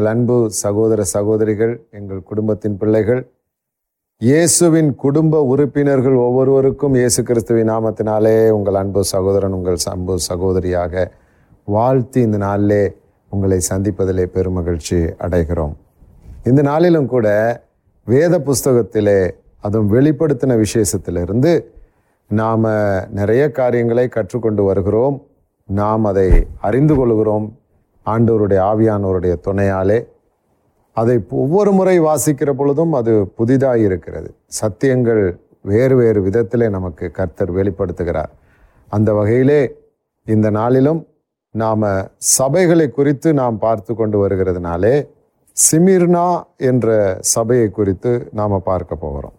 எங்கள் அன்பு சகோதர சகோதரிகள் எங்கள் குடும்பத்தின் பிள்ளைகள் இயேசுவின் குடும்ப உறுப்பினர்கள் ஒவ்வொருவருக்கும் இயேசு கிறிஸ்துவின் நாமத்தினாலே உங்கள் அன்பு சகோதரன் உங்கள் அன்பு சகோதரியாக வாழ்த்தி இந்த நாளிலே உங்களை சந்திப்பதிலே பெருமகிழ்ச்சி அடைகிறோம். இந்த நாளிலும் கூட வேத புஸ்தகத்திலே அதுவும் வெளிப்படுத்தின விசேஷத்திலிருந்து நாம் நிறைய காரியங்களை கற்றுக்கொண்டு வருகிறோம். நாம் அதை அறிந்து கொள்கிறோம். ஆண்டவருடைய ஆவியானவருடைய துணையாலே அதை ஒவ்வொரு முறை வாசிக்கிற பொழுதும் அது புதிதாக இருக்கிறது. சத்தியங்கள் வேறு வேறு விதத்திலே நமக்கு கர்த்தர் வெளிப்படுத்துகிறார். அந்த வகையிலே இந்த நாளிலும் நாம் சபைகளை குறித்து நாம் பார்த்து கொண்டு வருகிறதுனாலே சிமிர்னா என்ற சபையை குறித்து நாம் பார்க்க போகிறோம்.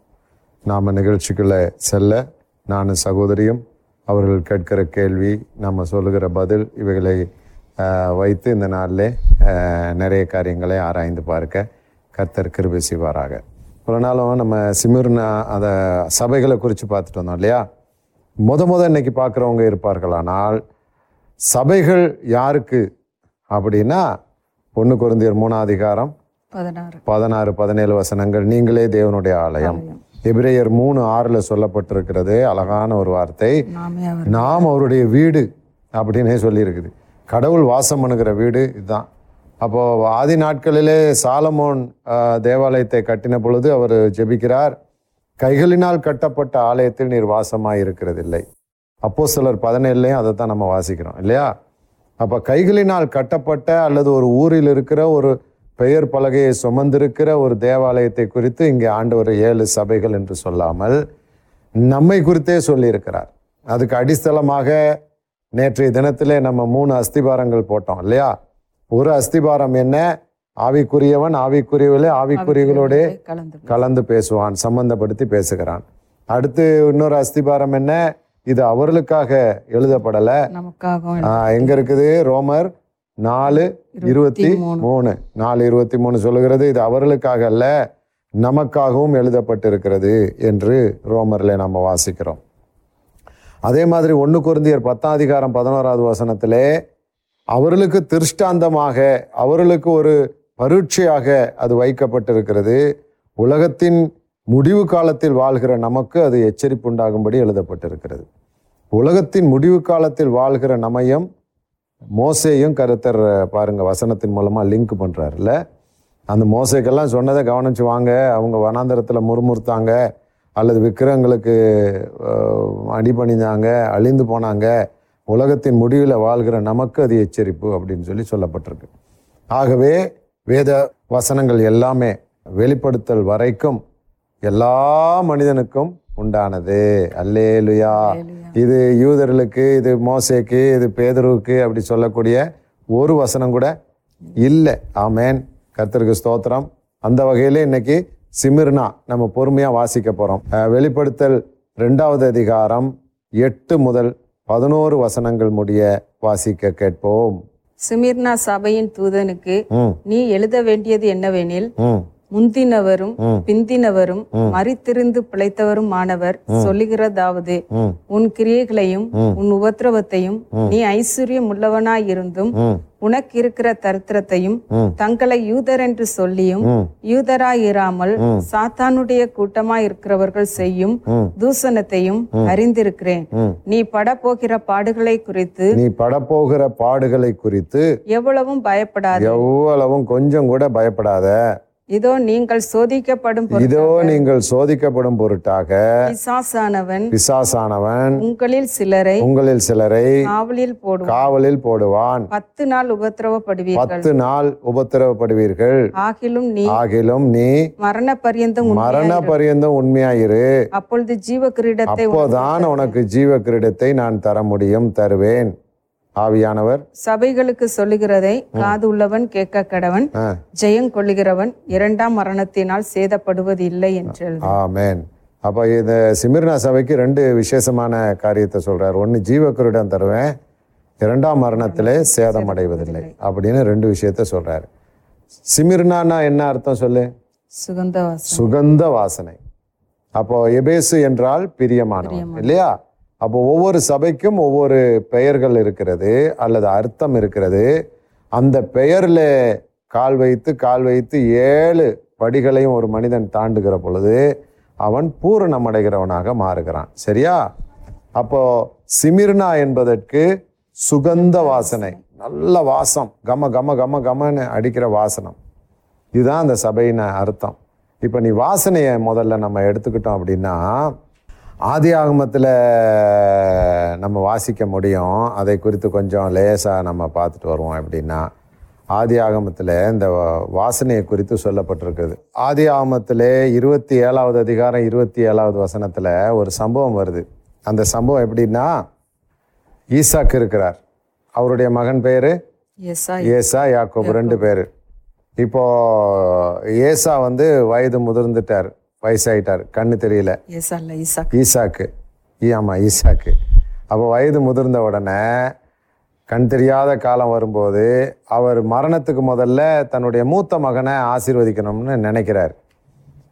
நாம் நிகழ்ச்சிக்குள்ளே செல்ல நான் சகோதரியும் அவர்கள் கேட்கிற கேள்வி நம்ம சொல்லுகிற பதில் இவைகளை வைத்து இந்த நாளிலே நிறைய காரியங்களை ஆராய்ந்து பார்க்க கர்த்தர் கிருபை செய்வாராக. ஒரு நாளும் நம்ம சிமிர்னா அந்த சபைகளை குறித்து பார்த்துட்டு வந்தோம் இல்லையா? முத முத இன்னைக்கு பார்க்குறவங்க இருப்பார்களானால் சபைகள் யாருக்கு? அப்படின்னா ஒன்று குருந்தியர் மூணாம் அதிகாரம் பதினாறு. பதினேழு வசனங்கள் நீங்களே தேவனுடைய ஆலயம். எபிரேயர் மூணு ஆறுல சொல்லப்பட்டிருக்கிறது அழகான ஒரு வார்த்தை. நாம் அவருடைய வீடு அப்படின்னே சொல்லியிருக்குது. கடவுள் வாசம் பண்ணுகிற வீடு இதுதான். அப்போது ஆதி நாட்களிலே சாலமோன் தேவாலயத்தை கட்டின பொழுது அவர் ஜெபிக்கிறார். கைகளினால் கட்டப்பட்ட ஆலயத்தில் நீர் வாசமாக இருக்கிறதில்லை அப்போ சிலர் பதினேழுலையும் அதை தான் நம்ம வாசிக்கிறோம் இல்லையா? அப்போ கைகளினால் கட்டப்பட்ட அல்லது ஒரு ஊரில் இருக்கிற ஒரு பெயர் பலகையை சுமந்திருக்கிற ஒரு தேவாலயத்தை குறித்து இங்கே ஆண்டவர் ஏழு சபைகள் என்று சொல்லாமல் நம்மை குறித்தே சொல்லியிருக்கிறார். அதுக்கு அடிஸ்தலமாக நேற்றைய தினத்திலே நம்ம மூணு அஸ்திபாரங்கள் போட்டோம் இல்லையா? ஒரு அஸ்திபாரம் என்ன? ஆவிக்குரியவன் ஆவிக்குரியவளே ஆவிக்குரியவர்களோட கலந்து கலந்து பேசுவான் சம்பந்தப்படுத்தி பேசுகிறான். அடுத்து இன்னொரு அஸ்திபாரம் என்ன? இது அவர்களுக்காக எழுதப்படலை. எங்க இருக்குது? ரோமர் நாலு இருபத்தி மூணு. நாலு இருபத்தி மூணு சொல்லுகிறது இது அவர்களுக்காக அல்ல நமக்காகவும் எழுதப்பட்டிருக்கிறது என்று ரோமர்ல நம்ம வாசிக்கிறோம். அதே மாதிரி ஒன்று குருந்தியர் பத்தாம் அதிகாரம் பதினோராவது வசனத்திலே அவர்களுக்கு திருஷ்டாந்தமாக அவர்களுக்கு ஒரு பரீட்சையாக அது வைக்கப்பட்டிருக்கிறது. உலகத்தின் முடிவு காலத்தில் வாழ்கிற நமக்கு அது எச்சரிப்பு உண்டாகும்படி எழுதப்பட்டிருக்கிறது. உலகத்தின் முடிவு காலத்தில் வாழ்கிற நம்மையும் மோசையும் கருத்தர் பாருங்கள் வசனத்தின் மூலமாக லிங்க் பண்ணுறாருல்ல அந்த மோசைக்கெல்லாம் சொன்னதை கவனிச்சு வாங்க அவங்க வனாந்தரத்தில் முறுமுறுத்தாங்க அல்லது விக்கிரங்களுக்கு அஹ், அடிபணிந்தாங்க அழிந்து போனாங்க உலகத்தின் முடிவில் வாழ்கிற நமக்கு அது எச்சரிப்பு அப்படின்னு சொல்லி சொல்லப்பட்டிருக்கு. ஆகவே வேத வசனங்கள் எல்லாமே வெளிப்படுத்தல் வரைக்கும் எல்லா மனிதனுக்கும் உண்டானது. அல்லேலுயா. இது யூதர்களுக்கு இது மோசேக்கு இது பேதருவுக்கு அப்படி சொல்லக்கூடிய ஒரு வசனம் கூட இல்லை. ஆமேன். கர்த்தருக்கு ஸ்தோத்திரம். அந்த வகையில இன்னைக்கு சிமிர்னா நம்ம பொறுமையா வாசிக்க போறோம். அஹ், வெளிப்படுத்தல் ரெண்டாவது அதிகாரம் எட்டு முதல் பதினோரு வசனங்கள் முடிய வாசிக்க கேட்போம். சிமிர்னா சபையின் தூதனுக்கு நீ எழுத வேண்டியது என்னவெனில் முந்தினவரும் பிந்தினவரும் மறித்திருந்து பிழைத்தவரும் ஆனவர் சொல்லுகிறதாவது உன் கிரியைகளையும் உன் உபத்திரவத்தையும் நீ ஐஸ்வர்யம் உள்ளவனாயிருந்தும் உனக்கு இருக்கிற தரித்திரத்தையும் தங்களை யூதர் என்று சொல்லியும். யூதராயிராமல் சாத்தானுடைய கூட்டமாய் இருக்கிறவர்கள் செய்யும் தூசணத்தையும் அறிந்திருக்கிறேன். நீ படப்போகிற பாடுகளை குறித்து நீ படப்போகிற பாடுகளை குறித்து எவ்வளவும் பயப்படாது. எவ்வளவும் கொஞ்சம் கூட பயப்படாத. இதோ நீங்கள் சோதிக்கப்படும் இதோ நீங்கள் சோதிக்கப்படும் பொருட்டாக பிசாசானவன் பிசாசானவன் உங்களில் சிலரை உங்களில் சிலரை காவலில் போடுவான். காவலில் போடுவான். பத்து நாள் உபத்திரவப்படுவீர்கள். பத்து நாள் உபத்திரவப்படுவீர்கள். ஆகிலும் நீ ஆகிலும் நீ மரண பரியந்தம் மரண பரியந்தம் உண்மையாயிரு. அப்பொழுது ஜீவ கிரீடத்தை அப்போதான் உனக்கு ஜீவ கிரீடத்தை நான் தர முடியும் தருவேன். ஆவியானவர். சபைகளுக்கு சொல்லுகிறதை காது உள்ளவன் கேட்க கடவன் ஜெயம் கொள்ளுகிறவன் இரண்டாம் மரணத்தினால் சேதப்படுவது இல்லை என்று. ஆமென். அப்ப இந்த சிமிர்னா சபைக்கு ரெண்டு விசேஷமான காரியத்தை சொல்றார். ஒன்னு ஜீவக்கருடன் தருவேன் இரண்டாம் மரணத்திலே சேதம் அடைவதில்லை அப்படின்னு ரெண்டு விஷயத்த சொல்றாரு. சிமிர்னானா என்ன அர்த்தம் சொல்லு? சுகந்த சுகந்த வாசனை. அப்போ எபேசு என்றால் பிரியமானவன். இல்லையா? அப்போ ஒவ்வொரு சபைக்கும் ஒவ்வொரு பெயர்கள் இருக்கிறது அல்லது அர்த்தம் இருக்கிறது. அந்த பெயரில் கால் வைத்து கால் வைத்து ஏழு படிகளையும் ஒரு மனிதன் தாண்டுகிற பொழுது அவன் பூரணம் அடைகிறவனாக மாறுகிறான். சரியா? அப்போ சிமிர்னா என்பதற்கு சுகந்த வாசனை நல்ல வாசம் கம கம கம கமன்னு அடிக்கிற வாசனம். இதுதான் அந்த சபையின் அர்த்தம். இப்போ நீ வாசனையை முதல்ல நம்ம எடுத்துக்கிட்டோம் அப்படின்னா ஆதி ஆகமத்தில் நம்ம வாசிக்க முடியும். அதை குறித்து கொஞ்சம் லேசாக நம்ம பார்த்துட்டு வருவோம் எப்படின்னா ஆதி ஆகமத்தில் இந்த வாசனையை குறித்து சொல்லப்பட்டிருக்குது. ஆதி ஆகமத்தில் இருபத்தி ஏழாவது அதிகாரம் இருபத்தி ஏழாவது வசனத்தில் ஒரு சம்பவம் வருது. அந்த சம்பவம் எப்படின்னா ஈசாக்கு இருக்கிறார். அவருடைய மகன் பேர்? ஏசா ஏசா யாக்கோபு ரெண்டு பேர். இப்போ ஏசா வந்து வயது முதிர்ந்துட்டார். வயசாயிட்டார். கண்ணு தெரியல. ஈசாக்கு. ஈ ஆமா ஈசாக்கு. அப்போ வயது முதிர்ந்த உடனே கண் தெரியாத காலம் வரும்போது அவர் மரணத்துக்கு முதல்ல தன்னுடைய மூத்த மகனை ஆசீர்வதிக்கணும்னு நினைக்கிறார்.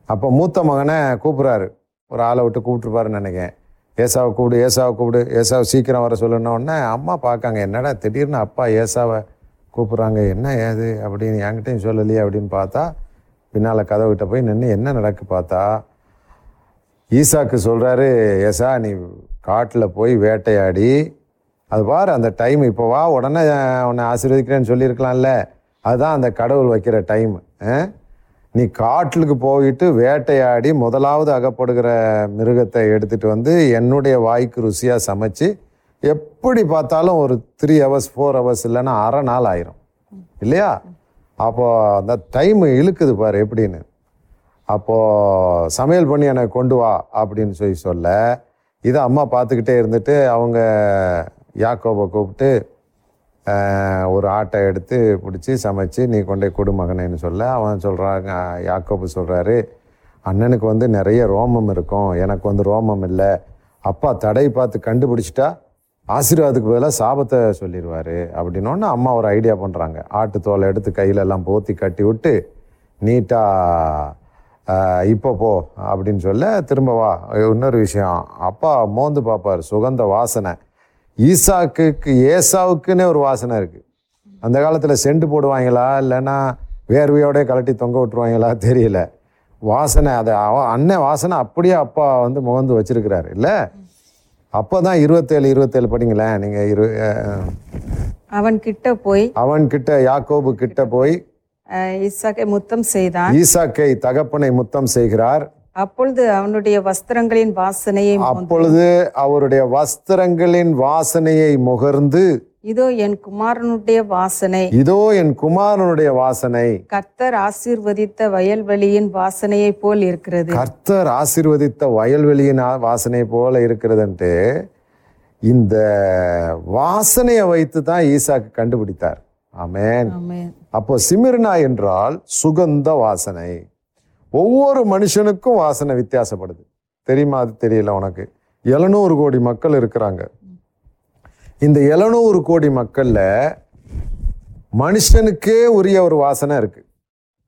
அப்போ மூத்த மகனை கூப்பிட்றாரு. ஒரு ஆளை விட்டு கூப்பிட்டுருப்பாருன்னு நினைக்கிறேன். ஏசாவை கூப்பிடு ஏசாவை கூப்பிடு ஏசாவை சீக்கிரம் வர சொல்லணும் உடனே அம்மா பார்க்காங்க என்னடா திடீர்னு அப்பா ஏசாவை கூப்பிட்றாங்க என்ன ஏது? அப்படின்னு என்கிட்டயும் சொல்லலையே அப்படின்னு பார்த்தா பின்னால் கதவுகிட்ட போய் நின்று என்ன நடக்கு பார்த்தா ஈசாக்கு சொல்கிறாரு ஏசா நீ காட்டில் போய் வேட்டையாடி. அது பாரு அந்த டைம் இப்போ வா உடனே உன்னை ஆசீர்வதிக்கிறேன்னு சொல்லியிருக்கலாம்ல. அதுதான் அந்த கடவுள் வைக்கிற டைம் நீ காட்டிலுக்கு போயிட்டு வேட்டையாடி முதலாவது அகப்படுகிற மிருகத்தை எடுத்துட்டு வந்து என்னுடைய வாய்க்கு ருசியாக சமைச்சு எப்படி பார்த்தாலும் ஒரு த்ரீ ஹவர்ஸ் ஃபோர் ஹவர்ஸ் இல்லைன்னா அரை நாள் ஆயிரும். இல்லையா? அப்போது அந்த டைம் இழுக்குது பாரு எப்படின்னு. அப்போது சமையல் பண்ணி எனக்கு கொண்டு வா அப்படின்னு சொல்லி சொல்ல இதை அம்மா பார்த்துக்கிட்டே இருந்துட்டு அவங்க யாக்கோபை கூப்பிட்டு ஒரு ஆட்டை எடுத்து பிடிச்சி சமைச்சு நீ கொண்டே கொடு மகனேன்னு சொல்ல. அவன் சொல்கிறாங்க யாக்கோபு சொல்கிறாரு அண்ணனுக்கு வந்து நிறைய ரோமம் இருக்கும் எனக்கு வந்து ரோமம் இல்லை. அப்பா தடை பார்த்து கண்டுபிடிச்சிட்டா ஆசீர்வாதத்துக்கு பதிலாக சாபத்தை சொல்லிடுவார் அப்படின்னோடனே அம்மா ஒரு ஐடியா பண்ணுறாங்க ஆட்டு தோலை எடுத்து கையிலெல்லாம் போத்தி கட்டி விட்டு நீட்டாக இப்போ போ அப்படின்னு சொல்ல திரும்ப வா. இன்னொரு விஷயம் அப்பா மோந்து பார்ப்பார் சுகந்த வாசனை. ஈசாக்கு ஏசாவுக்குன்னே ஒரு வாசனை இருக்குது அந்த காலத்தில் செண்டு போடுவாங்களா இல்லைன்னா வேர்வையோடய கலட்டி தொங்க விட்டுருவாங்களா தெரியல. வாசனை அதை அவ- அண்ணன் வாசனை அப்படியே அப்பா வந்து முகந்து வச்சிருக்கிறாரு. இல்லை அப்போ தான் இருபத்தேழு இருபத்தேழு படிங்களேன். நீங்கள் இரு அவன் கிட்ட போய் அவன் கிட்ட யாக்கோபு கிட்ட போய் ஈசாக்கை முத்தம் செய்தான். ஈசாக்கை தகப்பனை முத்தம் செய்கிறார். அப்பொழுது அவனுடைய வஸ்திரங்களின் வாசனையை அப்பொழுது அவருடைய வஸ்திரங்களின் வாசனையை முகர்ந்து இதோ என் குமாரனுடைய வாசனை. இதோ என் குமாரனுடைய வாசனை. கர்த்தர் ஆசீர்வதித்த வயல்வெளியின் வாசனையை போல் இருக்கிறது. கர்த்தர் ஆசீர்வதித்த வயல்வெளியின் வாசனை போல இருக்கிறதுன்ட்டு இந்த வாசனையை வைத்து தான் ஈசாக்கு கண்டுபிடித்தார். ஆமென். அப்போ சிமிர்னா என்றால் சுகந்த வாசனை. ஒவ்வொரு மனுஷனுக்கும் வாசனை வித்தியாசப்படுது. தெரியுமா? அது தெரியல உனக்கு. எழுநூறு கோடி மக்கள் இருக்கிறாங்க. இந்த எழுநூறு கோடி மக்கள்ல மனுஷனுக்கே உரிய ஒரு வாசனை இருக்கு.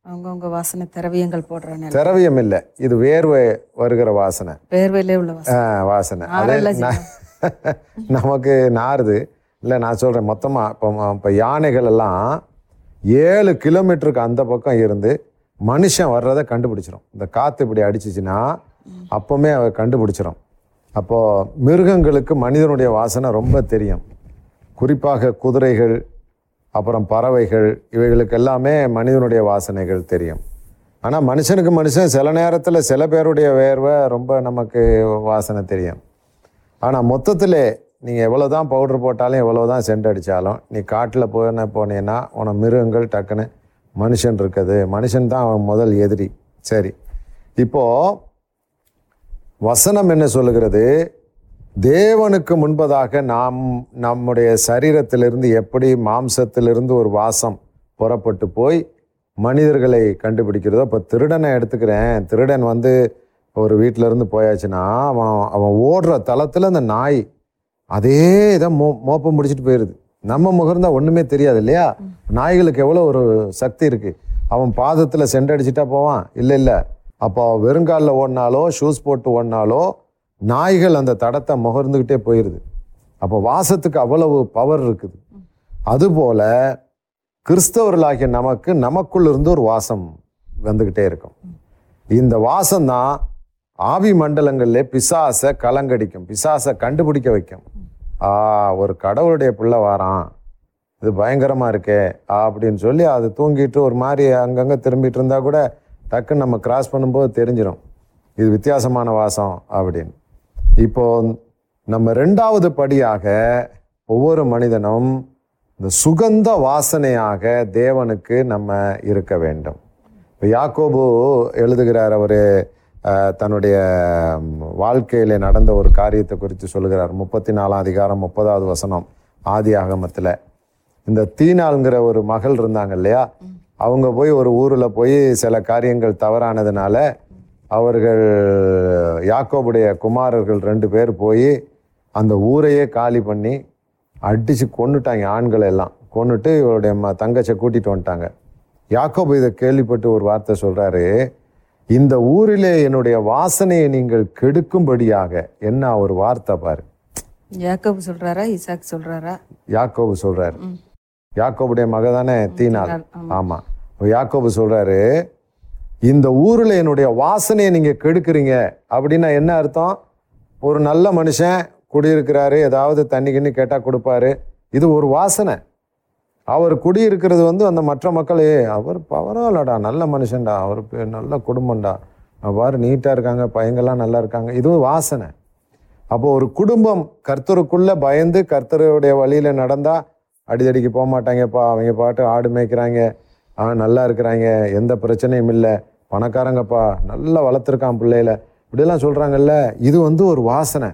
அவங்கவங்க வாசனை திரவியங்கள் போடுறாங்க திரவியம் இல்லை. இது வேர்வை வருகிற வாசனை. வேர்வையிலே உள்ள வாசனை. அது நமக்கு நாறுது. இல்லை நான் சொல்கிறேன் மொத்தமாக இப்போ இப்போ யானைகள் எல்லாம் ஏழு கிலோமீட்டருக்கு அந்த பக்கம் இருந்து மனுஷன் வர்றதை கண்டுபிடிச்சிரும். இந்த காற்று இப்படி அடிச்சிச்சுன்னா அப்போவுமே அவ கண்டுபிடிச்சிரும். அப்போது மிருகங்களுக்கு மனிதனுடைய வாசனை ரொம்ப தெரியும். குறிப்பாக குதிரைகள் அப்புறம் பறவைகள் இவைகளுக்கு எல்லாமே மனிதனுடைய வாசனைகள் தெரியும். ஆனால் மனுஷனுக்கு மனுஷன் சில நேரத்தில் சில பேருடைய வேர்வை ரொம்ப நமக்கு வாசனை தெரியும். ஆனால் மொத்தத்தில் நீங்கள் எவ்வளோ தான் பவுடர் போட்டாலும் எவ்வளோ தான் சென்ட் அடித்தாலும் நீ காட்டில் போன போனீங்கன்னா உன மிருகங்கள் டக்குன்னு மனுஷன் இருக்குது. மனுஷன் தான் அவன் முதல் எதிரி. சரி. இப்போது வசனம் என்ன சொல்லுகிறது? தேவனுக்கு முன்பதாக நாம் நம்முடைய சரீரத்திலிருந்து எப்படி மாம்சத்திலிருந்து ஒரு வாசம் புறப்பட்டு போய் மனிதர்களை கண்டுபிடிக்கிறதோ இப்போ திருடனை எடுத்துக்கிறேன். திருடன் வந்து ஒரு வீட்டிலேருந்து போயாச்சுன்னா அவன் அவன் ஓடுற தளத்தில் அந்த நாய் அதே இதை மோ மோப்பம் முடிச்சிட்டு போயிடுது நம்ம முகர்ந்தா ஒன்றுமே தெரியாது இல்லையா? நாய்களுக்கு எவ்வளோ ஒரு சக்தி இருக்கு. அவன் பாதத்தில் சென்றடிச்சிட்டா போவான். இல்லை இல்லை. அப்போ வெறுங்காலில் ஓடினாலோ ஷூஸ் போட்டு ஓடினாலோ நாய்கள் அந்த தடத்தை முகர்ந்துக்கிட்டே போயிடுது அப்போ வாசத்துக்கு அவ்வளவு பவர் இருக்குது. அதுபோல கிறிஸ்தவர்களாகிய நமக்கு நமக்குள்ள இருந்து ஒரு வாசம் வந்துக்கிட்டே இருக்கும். இந்த வாசம் தான் ஆவி மண்டலங்களிலே பிசாசை கலங்கடிக்கும். பிசாசை கண்டுபிடிக்க வைக்கும். ஆ ஒரு கடவுளுடைய பிள்ளை வாரான். இது பயங்கரமாக இருக்கே அப்படின்னு சொல்லி அது தூங்கிட்டு ஒரு மாதிரி அங்கங்கே திரும்பிட்டு இருந்தால் கூட டக்குன்னு நம்ம கிராஸ் பண்ணும்போது தெரிஞ்சிடும் இது வித்தியாசமான வாசம் அப்படின்னு. இப்போ நம்ம ரெண்டாவது படியாக ஒவ்வொரு மனிதனும் இந்த சுகந்த வாசனையாக தேவனுக்கு நம்ம இருக்க வேண்டும். இப்போ யாக்கோபு எழுதுகிறார் அவர் தன்னுடைய வாழ்க்கையில் நடந்த ஒரு காரியத்தை குறித்து சொல்லுகிறார். முப்பத்தி நாலாம் அதிகாரம் முப்பதாவது வசனம் ஆதி ஆகமத்தில். இந்த தீனாளுங்கிற ஒரு மகள் இருந்தாங்க இல்லையா? அவங்க போய் ஒரு ஊரில் போய் சில காரியங்கள் தவறானதுனால அவர்கள் யாக்கோபுடைய குமாரர்கள் ரெண்டு பேர் போய் அந்த ஊரையே காலி பண்ணி அடிச்சு கொண்டுட்டாங்க ஆண்களை எல்லாம். கொண்டுட்டு இவருடைய ம தங்கச்சை கூட்டிகிட்டு வந்துட்டாங்க. யாக்கோபு இதை கேள்விப்பட்டு ஒரு வார்த்தை சொல்கிறாரு இந்த ஊரிலே என்னுடைய வாசனையை நீங்கள் கெடுக்கும்படியாக என்ன ஒரு வார்த்தை பாரு. யாக்கோபு சொல்றாரா இசாக் சொல்றாரா? யாக்கோபு சொல்றாரு. யாக்கோபுடைய மக தானே தீனாள். ஆமா. யாக்கோபு சொல்றாரு இந்த ஊர்ல என்னுடைய வாசனையை நீங்க கெடுக்குறீங்க அப்படின்னா என்ன அர்த்தம்? ஒரு நல்ல மனுஷன் குடியிருக்கிறாரு ஏதாவது தண்ணி கிண்ணி கேட்டா கொடுப்பாரு. இது ஒரு வாசனை. அவர் குடியிருக்கிறது வந்து அந்த மற்ற மக்களே அவர் பரவாயில்லடா நல்ல மனுஷன்டா அவர் நல்ல குடும்பம்டா. அவ்வாறு நீட்டாக இருக்காங்க பையங்கள்லாம் நல்லா இருக்காங்க. இதுவும் வாசனை. அப்போது ஒரு குடும்பம் கர்த்தருக்குள்ளே பயந்து கர்த்தருடைய வழியில் நடந்தால் அடிதடிக்கு போக மாட்டாங்கப்பா. அவங்க பாட்டு ஆடு மேய்க்கிறாங்க. ஆ நல்லா இருக்கிறாங்க. எந்த பிரச்சனையும் இல்லை. பணக்காரங்கப்பா நல்லா வளர்த்துருக்கான் பிள்ளையில. இப்படிலாம் சொல்கிறாங்கல்ல இது வந்து ஒரு வாசனை.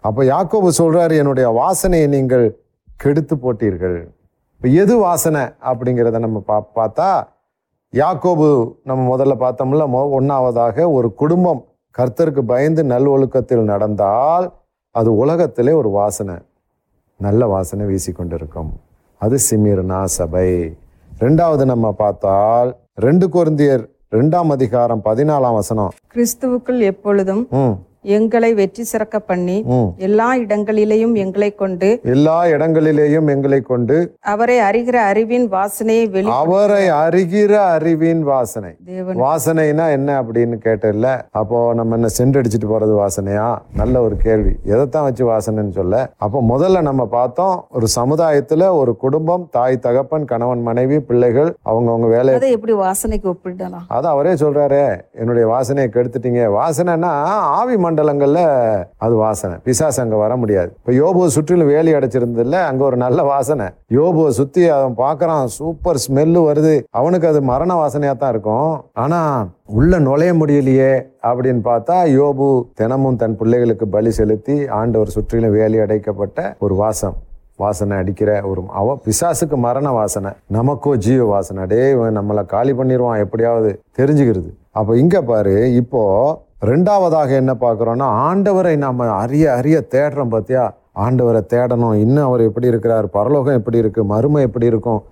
அப்போ யாக்கோபு சொல்கிறாரு என்னுடைய வாசனையை நீங்கள் கெடுத்து போட்டீர்கள். இப்போ எது வாசனை அப்படிங்கிறத நம்ம பா பார்த்தா யாக்கோபு நம்ம முதல்ல பார்த்தோம்ல மொ- ஒண்ணாவதாக ஒரு குடும்பம் கர்த்தருக்கு பயந்து நல்ஒழுக்கத்தில் நடந்தால் அது உலகத்திலே ஒரு வாசனை. நல்ல வாசனை வீசிக்கொண்டிருக்கும். அது சிமிர்னா சபை. ரெண்டாவது நம்ம பார்த்தால் ரெண்டு கொரிந்தியர் ரெண்டாம் அதிகாரம் பதினாலாம் வசனம். கிறிஸ்துவுக்குள் எப்பொழுதும் எங்களை வெற்றி சிறக்க பண்ணி எல்லா இடங்களிலேயும் எங்களை கொண்டு எல்லா இடங்களிலேயும் எங்களை கொண்டு அவரை அறிகிற அறிவின் வாசனையை வெளி அவரை அறிகிற அறிவின் வாசனை. வாசனைனா என்ன அப்படின்னு கேட்டல அப்போ நம்ம என்ன சென்ட் அடிச்சுட்டு போறது வாசனையா? நல்ல ஒரு கேள்வி. எதைத்தான் வச்சு வாசனைன்னு சொல்ல? அப்போ முதல்ல நம்ம பார்த்தோம் ஒரு சமுதாயத்துல ஒரு குடும்பம் தாய் தகப்பன் கணவன் மனைவி பிள்ளைகள் அவங்கவங்க வேலையை எப்படி வாசனைக்கு ஒப்பிடலாம்? அது அவரே சொல்றாரு என்னுடைய வாசனையை கெடுத்துட்டீங்க. வாசனைன்னா ஆவி மண்டலங்களில் அது வாசனை. பிசாசு அங்கே வர முடியாது. இப்போ யோபுவை சுற்றிலும் வேலி அடைச்சிருந்ததில்ல அங்கே ஒரு நல்ல வாசனை. யோபுவை சுற்றி அவன் பார்க்குறான் சூப்பர் ஸ்மெல்லு வருது. அவனுக்கு அது மரண வாசனையாக தான் இருக்கும். ஆனால் உள்ள நுழைய முடியலையே அப்படின்னு பார்த்தா யோபு தினமும் தன் பிள்ளைகளுக்கு பலி செலுத்தி ஆண்டவர் சுற்றிலும் வேலி அடைக்கப்பட்ட ஒரு வாசம். வாசனை அடிக்கிற ஒரு அவ பிசாசுக்கு மரண வாசனை. நமக்கோ ஜீவ வாசனை. டே நம்மளை காலி பண்ணிடுவான் எப்படியாவது தெரிஞ்சுக்கிறது. அப்போ இங்கே பாரு இப்போ ரெண்டாவதாக என்ன பார்க்குறோம்னா ஆண்டவரை நாம் அறிய அறிய தேடுறோம் பார்த்தியா ஆண்டவரை தேடணும். இன்னும் அவர் எப்படி இருக்கிறார்? பரலோகம் எப்படி இருக்கு? மறுமை எப்படி இருக்கும்?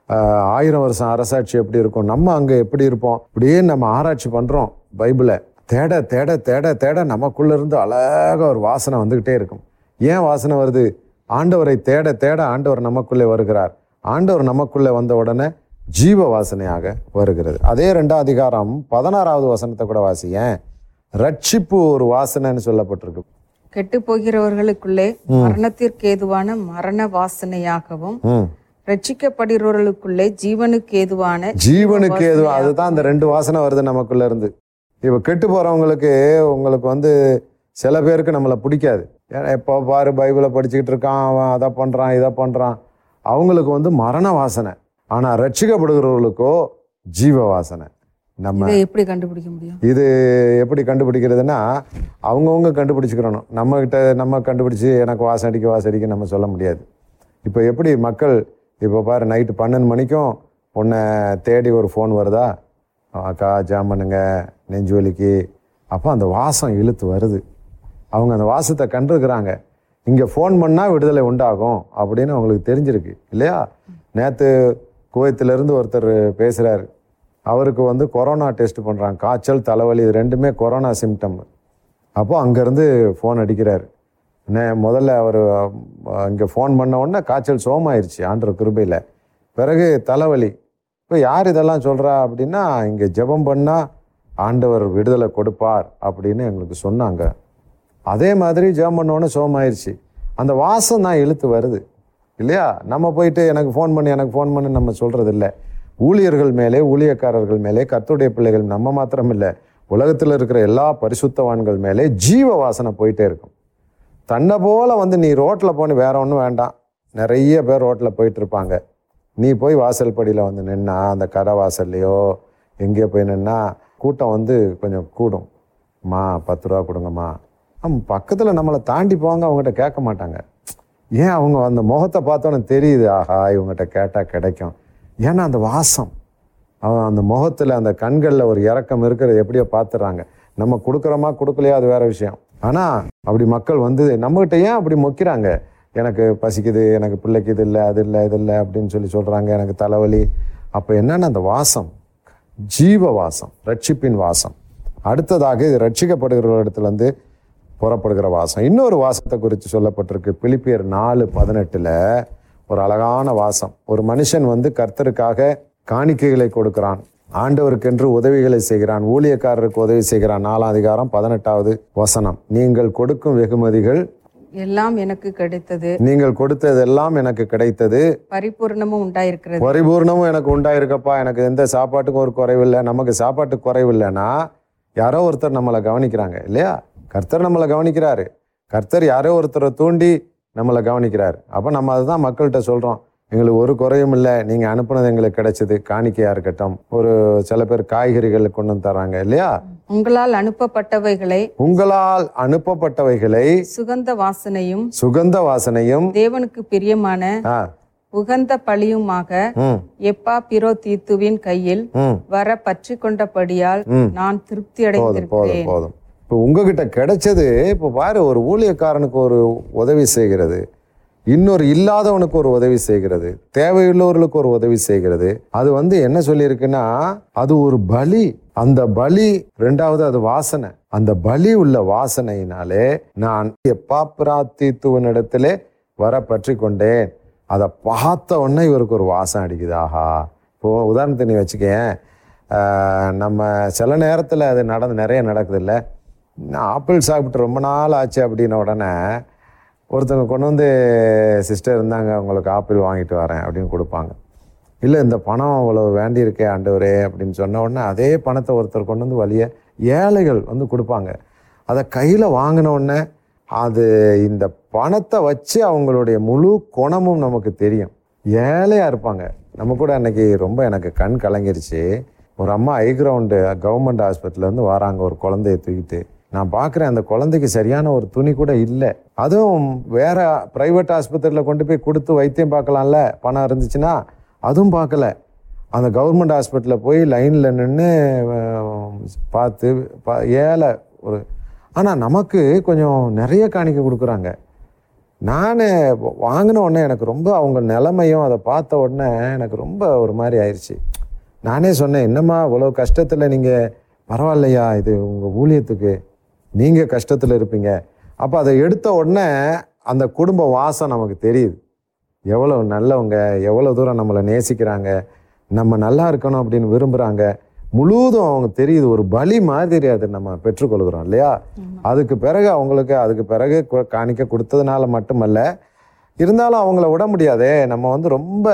ஆயிரம் வருஷம் அரசாட்சி எப்படி இருக்கும்? நம்ம அங்கே எப்படி இருப்போம்? இப்படியே நம்ம ஆராய்ச்சி பண்ணுறோம் பைபிளை. தேட தேட தேட தேட நமக்குள்ளேருந்து அழகாக ஒரு வாசனை வந்துக்கிட்டே இருக்கும். ஏன் வாசனை வருது? ஆண்டவரை தேட தேட ஆண்டவர் நமக்குள்ளே வருகிறார். ஆண்டவர் நமக்குள்ளே வந்த உடனே ஜீவ வாசனையாக வருகிறது. அதே ரெண்டாம் அதிகாரம் பதினாறாவது வசனத்தை கூட வாசியேன். ரட்சிப்பு ஒரு வாசனைன்னு சொல்லப்பட்டிருக்கு. கெட்டு போகிறவர்களுக்குள்ளே மரணத்திற்கு ஏதுவான மரண வாசனையாகவும் ரட்சிக்கப்படுகிறவர்களுக்குள்ளே ஜீவனுக்கு ஏதுவான ஜீவனுக்கு எதுவும் அதுதான் அந்த ரெண்டு வாசனை வருது நமக்குள்ள இருந்து இப்போ கெட்டு போறவங்களுக்கு உங்களுக்கு வந்து சில பேருக்கு நம்மளை பிடிக்காது. ஏன்னா எப்போ பாரு பைபிளை படிச்சுக்கிட்டு இருக்கான் அவன் அதை பண்றான் இதை பண்றான். அவங்களுக்கு வந்து மரண வாசனை. ஆனா ரட்சிக்கப்படுகிறவர்களுக்கோ ஜீவ வாசனை. நம்ம எப்படி கண்டுபிடிக்க முடியும்? இது எப்படி கண்டுபிடிக்கிறதுனா அவங்கவுங்க கண்டுபிடிச்சிக்கிறணும் நம்ம கிட்ட நம்ம கண்டுபிடிச்சி எனக்கு வாசம் அடிக்க வாசம் அடிக்க நம்ம சொல்ல முடியாது. இப்போ எப்படி மக்கள் இப்போ பாரு நைட்டு பன்னெண்டு மணிக்கும் உன்னை தேடி ஒரு ஃபோன் வருதா? அக்கா ஜாம் பண்ணுங்க நெஞ்சு வலிக்கு. அப்போ அந்த வாசம் இழுத்து வருது. அவங்க அந்த வாசத்தை கண்டிருக்கிறாங்க. இங்கே ஃபோன் பண்ணால் விடுதலை உண்டாகும் அப்படின்னு அவங்களுக்கு தெரிஞ்சிருக்கு. இல்லையா? நேற்று குவைத்திலிருந்து ஒருத்தர் பேசுகிறாரு அவருக்கு வந்து கொரோனா டெஸ்ட் பண்ணுறாங்க காய்ச்சல் தலைவலி இது ரெண்டுமே கொரோனா சிம்டம் அப்போது அங்கேருந்து ஃபோன் அடிக்கிறார். நே முதல்ல அவர் இங்கே ஃபோன் பண்ண உடனே காய்ச்சல் சோமாயிருச்சு ஆண்டவர் கிருபையில். பிறகு தலைவலி. இப்போ யார் இதெல்லாம் சொல்கிறா அப்படின்னா இங்கே ஜெபம் பண்ணால் ஆண்டவர் விடுதலை கொடுப்பார் அப்படின்னு எங்களுக்கு சொன்னாங்க. அதே மாதிரி ஜெபம் பண்ணோன்னே சோமாயிருச்சு. அந்த வாசம் தான் இழுத்து வருது. இல்லையா? நம்ம போயிட்டு எனக்கு ஃபோன் பண்ணி எனக்கு ஃபோன் பண்ணி நம்ம சொல்கிறது இல்லை ஊழியர்கள் மேலே ஊழியக்காரர்கள் மேலே கத்துடைய பிள்ளைகள் நம்ம மாத்திரம் இல்லை உலகத்தில் இருக்கிற எல்லா பரிசுத்தவான்கள் மேலே ஜீவ வாசனை போயிட்டே இருக்கும். தன்னை போல் வந்து நீ ரோட்டில் போன வேற ஒன்றும் வேண்டாம். நிறைய பேர் ரோட்டில் போயிட்டு இருப்பாங்க நீ போய் வாசல் படியில் வந்து நின்னா அந்த கடை வாசல்லையோ எங்கேயோ போய் நின்னா கூட்டம் வந்து கொஞ்சம் கூடும். மா பத்து ரூபா கொடுங்கம்மா. ஆம் பக்கத்தில் நம்மளை தாண்டி போவாங்க அவங்ககிட்ட கேட்க மாட்டாங்க. ஏன் அவங்க அந்த முகத்தை பார்த்தோன்னே தெரியுது. ஆஹா இவங்ககிட்ட கேட்டால் கிடைக்கும். ஏன்னா அந்த வாசம் அவன் அந்த முகத்தில் அந்த கண்களில் ஒரு இறக்கம் இருக்கிறத எப்படியோ பார்த்துறாங்க நம்ம கொடுக்குறோமா கொடுக்கலையா அது வேற விஷயம். ஆனால் அப்படி மக்கள் வந்து நம்மகிட்ட ஏன் அப்படி மொக்கிறாங்க? எனக்கு பசிக்குது எனக்கு பிள்ளைக்கு இது இல்லை அது இல்லை இது இல்லை அப்படின்னு சொல்லி சொல்கிறாங்க எனக்கு தலைவலி. அப்போ என்னென்னா அந்த வாசம் ஜீவ வாசம் ரட்சிப்பின் வாசம். அடுத்ததாக இது ரட்சிக்கப்படுகிற இடத்துலேருந்து புறப்படுகிற வாசம். இன்னொரு வாசத்தை குறித்து சொல்லப்பட்டிருக்கு. பிலிப்பியர் நாலு பதினெட்டில் ஒரு அழகான வாசம். ஒரு மனுஷன் வந்து கர்த்தருக்காக காணிக்கைகளை கொடுக்கிறான். ஆண்டவருக்கென்று உதவிகளை செய்கிறான். ஊழியக்காரருக்கு உதவி செய்கிறான். நாலாம் அதிகாரம் பதினெட்டாவது வசனம். நீங்கள் கொடுக்கும் வெகுமதிகள் எல்லாம் எனக்கு கிடைத்தது. நீங்கள் கொடுத்ததெல்லாம் எனக்கு கிடைத்தது. பரிபூர்ணமும் உண்டாயிருக்கிறது. பரிபூர்ணமும் எனக்கு உண்டாயிருக்கப்பா. எனக்கு எந்த சாப்பாட்டுக்கும் ஒரு குறைவில்லை. நமக்கு சாப்பாட்டுக்கு குறைவில்லைன்னா யாரோ ஒருத்தர் நம்மளை கவனிக்கிறாங்க இல்லையா? கர்த்தர் நம்மளை கவனிக்கிறாரு. கர்த்தர் யாரோ ஒருத்தரை தூண்டி நம்மளை கவனிக்கிறாரு. அப்போ நம்ம அதுதான் மக்கள்கிட்ட சொல்கிறோம் எங்களுக்கு ஒரு குறையும் இல்லை. நீங்கள் அனுப்புனது எங்களுக்கு கிடைச்சது. காணிக்கையாக இருக்கட்டும். ஒரு சில பேர் காய்கறிகள் கொண்டு வந்து தராங்க இல்லையா? உங்களால் அனுப்பப்பட்டவைகளை உங்களால் அனுப்பப்பட்டவைகளை சுகந்த வாசனையும் சுகந்த வாசனையும் தேவனுக்கு பிரியமான உகந்த பழியுமாக எப்பா பிரோ தீத்துவின் கையில் வர பற்றி கொண்டபடியால் நான் திருப்தி அடைந்திருக்கிறேன் போதும் போதும். இப்போ உங்ககிட்ட கிடைச்சது இப்போ பாரு ஒரு ஊழியக்காரனுக்கு ஒரு உதவி செய்கிறது. இன்னொரு இல்லாதவனுக்கு ஒரு உதவி செய்கிறது. தேவையுள்ளவர்களுக்கு ஒரு உதவி செய்கிறது. அது வந்து என்ன சொல்லியிருக்குன்னா அது ஒரு பலி. அந்த பலி ரெண்டாவது அது வாசனை. அந்த பலி உள்ள வாசனையினாலே நான் எப்பாப்பிராத்தித்துவனிடத்திலே வர பற்றி கொண்டேன். அதை பார்த்த உடனே இவருக்கு ஒரு வாசம் அடிக்குது. ஆஹா. இப்போ உதாரணத்தை நீ வச்சுக்கேன் நம்ம சில நேரத்தில் அது நடந்து நிறைய நடக்குது இல்லை நான் ஆப்பிள் சாப்பிட்டு ரொம்ப நாள் ஆச்சு அப்படின்ன உடனே ஒருத்தவங்க கொண்டு வந்து சிஸ்டர் இருந்தாங்க உங்களுக்கு ஆப்பிள் வாங்கிட்டு வரேன் அப்படின்னு கொடுப்பாங்க. இல்லை இந்த பணம் அவ்வளோ வேண்டியிருக்கே ஆண்டவரே அப்படின்னு சொன்ன உடனே அதே பணத்தை ஒருத்தர் கொண்டு வந்து வழிய ஏழைகள் வந்து கொடுப்பாங்க. அதை கையில் வாங்கின உடனே அது இந்த பணத்தை வச்சு அவங்களுடைய முழு குணமும் நமக்கு தெரியும். ஏழையாக இருப்பாங்க. நம்ம கூட அன்னைக்கு ரொம்ப எனக்கு கண் கலங்கிருச்சு. ஒரு அம்மா ஐ கிரவுண்டு கவர்மெண்ட் ஹாஸ்பிட்டல்லேருந்து வராங்க. ஒரு குழந்தைய தூக்கிட்டு. நான் பார்க்குறேன் அந்த குழந்தைக்கு சரியான ஒரு துணி கூட இல்லை. அதுவும் வேற ப்ரைவேட் ஆஸ்பத்திரியில் கொண்டு போய் கொடுத்து வைத்தியம் பார்க்கலாம்ல பணம் இருந்துச்சுன்னா அதுவும் பார்க்கல. அந்த கவர்மெண்ட் ஹாஸ்பிட்டலில் போய் லைனில் நின்று பார்த்து பா ஏழை ஒரு ஆனால் நமக்கு கொஞ்சம் நிறைய காணிக்க கொடுக்குறாங்க. நான் வாங்கின உடனே எனக்கு ரொம்ப அவங்க நிலைமையும் அதை பார்த்த உடனே எனக்கு ரொம்ப ஒரு மாதிரி ஆயிடுச்சு நானே சொன்னேன் என்னம்மா இவ்வளோ கஷ்டத்தில் நீங்கள் பரவாயில்லையா இது உங்கள் ஊழியத்துக்கு? நீங்கள் கஷ்டத்தில் இருப்பீங்க. அப்போ அதை எடுத்த உடனே அந்த குடும்ப வாசம் நமக்கு தெரியுது. எவ்வளோ நல்லவங்க எவ்வளோ தூரம் நம்மளை நேசிக்கிறாங்க நம்ம நல்லா இருக்கணும் அப்படின்னு விரும்புகிறாங்க முழுவதும் அவங்க தெரியுது ஒரு பலி மாதிரி அதை நம்ம பெற்றுக்கொள்கிறோம் இல்லையா? அதுக்கு பிறகு அவங்களுக்கு அதுக்கு பிறகு காணிக்க கொடுத்ததுனால மட்டுமல்ல இருந்தாலும் அவங்கள விட முடியாதே நம்ம வந்து ரொம்ப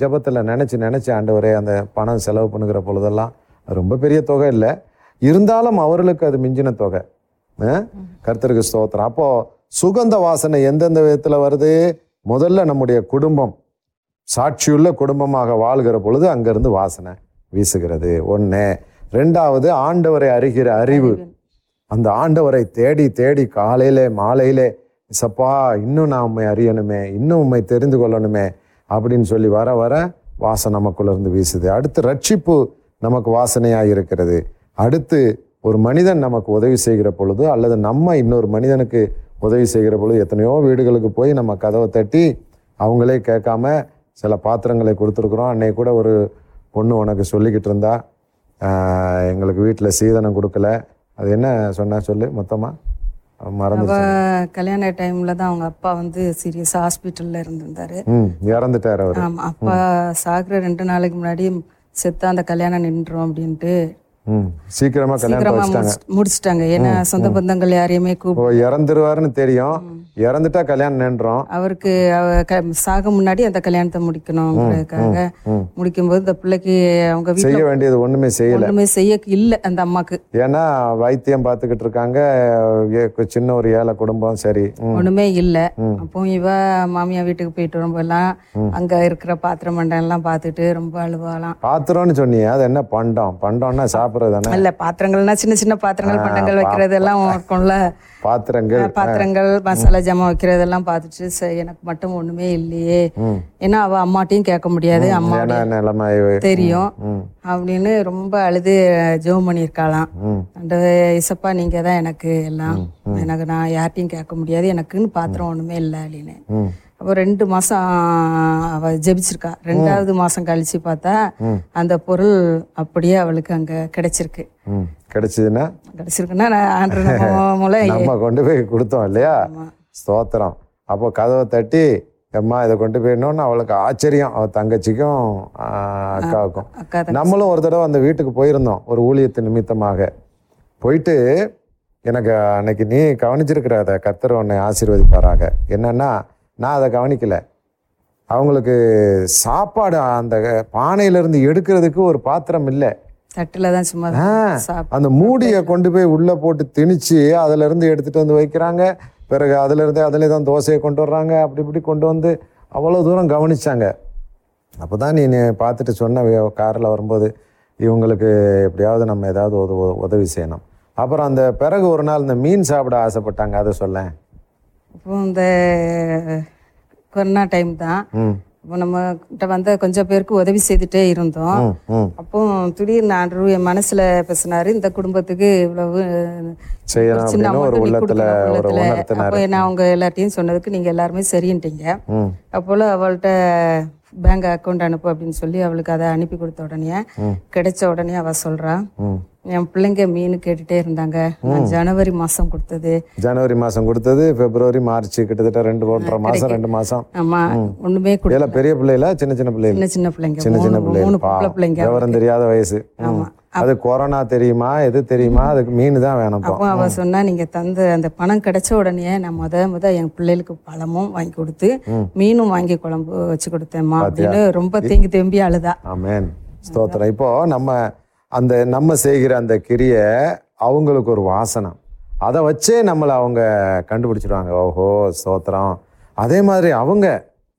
ஜெபத்தில் நினச்சி நினச்சி ஆண்டவரே அந்த பணம் செலவு பண்ணுகிற பொழுதெல்லாம் ரொம்ப பெரிய தொகை இல்லை. இருந்தாலும் அவர்களுக்கு அது மிஞ்சின தொகை? கர்த்தருக்கு ஸ்தோத்திரம். அப்போ சுகந்த வாசனை எந்தெந்த விதத்தில் வருது? முதல்ல நம்முடைய குடும்பம். சாட்சியுள்ள குடும்பமாக வாழ்கிற பொழுது அங்கிருந்து வாசனை வீசுகிறது. ஒன்று ரெண்டாவது ஆண்டவரை அறிகிற அறிவு. அந்த ஆண்டவரை தேடி தேடி காலையிலே மாலையிலே சப்பா இன்னும் நான் உண்மை அறியணுமே இன்னும் உண்மை தெரிந்து கொள்ளணுமே அப்படின்னு சொல்லி வர வர வாசனை நமக்குள்ள இருந்து வீசுது. அடுத்து ரட்சிப்பு நமக்கு வாசனையாக இருக்கிறது. அடுத்து ஒரு மனிதன் நமக்கு உதவி செய்கிற பொழுது அல்லது நம்ம இன்னொரு மனிதனுக்கு உதவி செய்கிற பொழுது எத்தனையோ வீடுகளுக்கு போய் நம்ம கதவை தட்டி அவங்களே கேட்காம சில பாத்திரங்களை கொடுத்துருக்குறோம். அன்னைக்கு கூட ஒரு பொண்ணு உனக்கு சொல்லிக்கிட்டு இருந்தா. எங்களுக்கு வீட்டில் சீதனம் கொடுக்கல. அது என்ன சொன்னா சொல்லு மொத்தமாக மறந்து கல்யாண டைம்ல தான் அவங்க அப்பா வந்து சீரியஸா ஹாஸ்பிட்டல்ல இருந்திருந்தாரு. இறந்துட்டார் அவர். அப்பா சாகுற ரெண்டு நாளைக்கு முன்னாடி செத்தா அந்த கல்யாணம் நின்றோம் அப்படின்ட்டு சீக்கிரமா கல்யாணம் முடிச்சிட்டாங்க. ஏன்னா சொந்த பந்தங்கள் யாரையுமே கூப்பிட்டு இறந்துருவாருன்னு தெரியும். இறந்துட்டா கல்யாணம் நின்றோம். அவருக்கு சாக முன்னாடி அந்த கல்யாணத்தை முடிக்கணுங்கிறதுக்காக. முடிக்கும்போது இந்த பிள்ளைக்கு அவங்க செய்ய வேண்டியது ஒண்ணுமே செய்யல. ஒண்ணுமே செய்ய இல்ல அந்த அம்மாக்கு. ஏன்னா வைத்தியம் பார்த்துக்கிட்டு இருக்காங்க. சின்ன ஒரு ஏழை குடும்பம் சரி. ஒண்ணுமே இல்ல. அப்போ இவ மாமியா வீட்டுக்கு போயிட்டு வரும்போதெல்லாம் அங்க இருக்கிற பாத்திரம் மண்டம் எல்லாம் பார்த்துட்டு ரொம்ப அழுவாலாம் பாத்திரம்னு சொன்னீங்க அது என்ன பண்டம்? பண்டம்னா சாப்பிட்றது தானே இல்ல பாத்திரங்கள்னா சின்ன சின்ன பாத்திரங்கள் பண்டங்கள் வைக்கிறது எல்லாம் இருக்கும்ல. பாத்திரங்கள் பாத்திரங்கள் மசாலா ஜாமான் வைக்கிறதெல்லாம் பார்த்துட்டு சரி எனக்கு மட்டும் ஒண்ணுமே இல்லையே. ஏன்னா அவ அம்மாட்டையும் கேட்க முடியாது. அம்மா நிலைமை தெரியும். அப்படின்னு ரொம்ப அழுது ஜெபம் பண்ணியிருக்காளாம். அந்த இசப்பா நீங்க தான் எனக்கு எல்லாம். எனக்கு நான் யார்ட்டையும் கேட்க முடியாது. எனக்குன்னு பாத்திரம் ஒண்ணுமே இல்லை அப்படின்னு. அப்போ ரெண்டு மாசம் அவ ஜெபிச்சிருக்கா. ரெண்டாவது மாசம் கழிச்சு பார்த்தா அந்த பொருள் அப்படியே அவளுக்கு அங்க கிடைச்சிருக்கு. கிடைச்சதுன்னா? கிடைச்சிருக்குன்னா ஆண்டு நம்ம கொண்டு போய் கொடுத்தோம் இல்லையா? ஸ்தோத்திரம். அப்போ கதவை தட்டி அம்மா இதை கொண்டு போயிடணும்னு அவளுக்கு ஆச்சரியம். அவ தங்கச்சிக்கும் அக்காவுக்கும். நம்மளும் ஒரு தடவை அந்த வீட்டுக்கு போயிருந்தோம் ஒரு ஊழியத்து நிமித்தமாக. போயிட்டு எனக்கு அன்னைக்கு நீ கவனிச்சிருக்கிற அதை கர்த்தர் உன்னை ஆசீர்வதிப்பாராக. என்னன்னா நான் அதை கவனிக்கல. அவங்களுக்கு சாப்பாடு அந்த பானையிலிருந்து எடுக்கிறதுக்கு ஒரு பாத்திரம் இல்லை. தட்டுல தான் சும்மா ஆ, சாப்பிட்டு அந்த மூடியை கொண்டு போய் உள்ள போட்டு திணிச்சு அதுல இருந்து எடுத்துட்டு வந்து வைக்கிறாங்க. பிறகு அதுல இருந்து அதுல தான் தோசையை கொண்டு வர்றாங்க. அப்படி இப்படி கொண்டு வந்து அவ்வளவு தூரம் கவனிச்சாங்க. அப்பதான் நீ நீ பார்த்துட்டு சொன்ன காரில் வரும்போது இவங்களுக்கு எப்படியாவது நம்ம ஏதாவது உதவி செய்யணும். அப்புறம் அந்த பிறகு ஒரு நாள் இந்த மீன் சாப்பிட ஆசைப்பட்டாங்க. அதை சொல்லேன். இப்போ இந்த கொரோனா டைம் தான். இப்போ நம்ம கிட்ட வந்து கொஞ்சம் பேருக்கு உதவி செய்துட்டே இருந்தோம். அப்போ திடீர்னு ஆண்டு என் மனசுல பேசினாரு இந்த குடும்பத்துக்கு இவ்வளவு சின்ன. உணர்த்தினார். அப்போ நான் அவங்க எல்லார்ட்டையும் சொன்னதுக்கு நீங்க எல்லாருமே சரின்ட்டீங்க. அப்போல அவள்கிட்ட பேங்க் அக்கௌண்ட் அனுப்பு அப்படின்னு சொல்லி அவளுக்கு அதை அனுப்பி கொடுத்த உடனே கிடைச்ச உடனே அவ சொல்றா ம். என் பிள்ளைங்க மீன் கேட்டுட்டே இருந்தாங்க. ஜனவரி மாசம் கொடுத்தது. ஜனவரி மாசம் கொடுத்தது பிப்ரவரி மார்ச் கிட்டத்தட்ட ரெண்டு ஒன்றரை மாசம் ரெண்டு மாசம். ஆமா ஒண்ணுமே கொடு இதெல்லாம் பெரிய பிள்ளைகளா சின்ன சின்ன பிள்ளைகள் சின்ன சின்ன பிள்ளைங்க சின்ன சின்ன. பிள்ளைங்க விவரம் தெரியாத வயசு. ம். அது கொரோனா தெரியுமா? எது தெரியுமா? அதுக்கு மீன் தான் வேணும் அப்போ அவ சொன்னா நீங்க தந்த அந்த பணம் கிடைச்ச உடனே நான் முத முத என் பிள்ளைகளுக்கு பழமும் வாங்கி கொடுத்து மீனும் வாங்கி குழம்பு வச்சு கொடுத்தேம்மா அப்படின்னு ரொம்ப தேங்கி தேம்பி அழுதா. ஆமென். ஸ்தோத்திரம். இப்போ நம்ம அந்த நம்ம செய்கிற அந்த கிரியை அவங்களுக்கு ஒரு வாசனம் அதை வச்சே நம்மளை அவங்க கண்டுபிடிச்சிருவாங்க. ஓஹோ ஸ்தோத்திரம். அதே மாதிரி அவங்க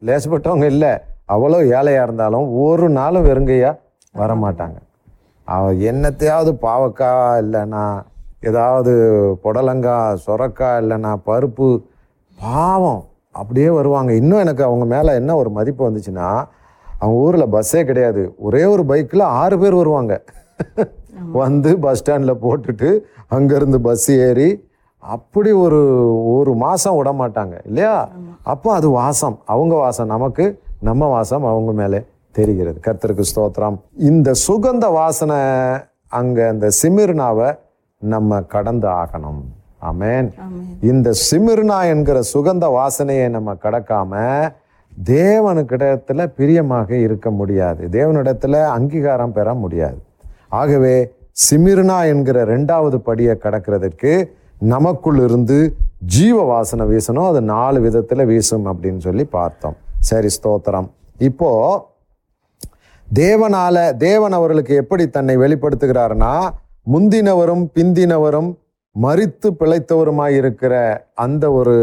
லேசப்பட்டவங்க இல்லை. அவ்வளோ ஏழையா இருந்தாலும் ஒரு நாளும் வெறுங்கையா வர மாட்டாங்க அவ என்னத்தையாவது பாவக்காய் இல்லைன்னா ஏதாவது புடலங்காய் சொரக்காய் இல்லைன்னா பருப்பு பாவம் அப்படியே வருவாங்க. இன்னும் எனக்கு அவங்க மேலே என்ன ஒரு மதிப்பு வந்துச்சுன்னா அவங்க ஊரில் பஸ்ஸே கிடையாது. ஒரே ஒரு பைக்கில் ஆறு பேர் வருவாங்க. வந்து பஸ் ஸ்டாண்டில் போட்டுட்டு அங்கேருந்து பஸ் ஏறி அப்படி ஒரு ஒரு மாதம் விட மாட்டாங்க. இல்லையா? அப்போ அது வாசம். அவங்க வாசம் நமக்கு நம்ம வாசம் அவங்க மேலே. தெரிகிறது. கர்த்தருக்கு ஸ்தோத்திரம். இந்த சுகந்த வாசனை அங்கே அந்த சிமிர்னாவை நம்ம கடந்து ஆகணும். ஆமென். இந்த சிமிர்னா என்கிற சுகந்த வாசனையை நம்ம கடக்காம தேவனுக்கிடத்துல பிரியமாக இருக்க முடியாது. தேவனிடத்துல அங்கீகாரம் பெற முடியாது. ஆகவே சிமிர்னா என்கிற ரெண்டாவது படியை கடக்கிறதுக்கு நமக்குள் இருந்து ஜீவ வாசனை வீசணும். அது நாலு விதத்துல வீசும் அப்படின்னு சொல்லி பார்த்தோம். சரி ஸ்தோத்திரம். இப்போ தேவனால தேவன் அவர்களுக்கு எப்படி தன்னை வெளிப்படுத்துகிறார்னா முந்தினவரும் பிந்தினவரும் மறித்து பிழைத்தவருமாய் இருக்கிற அந்த ஒரு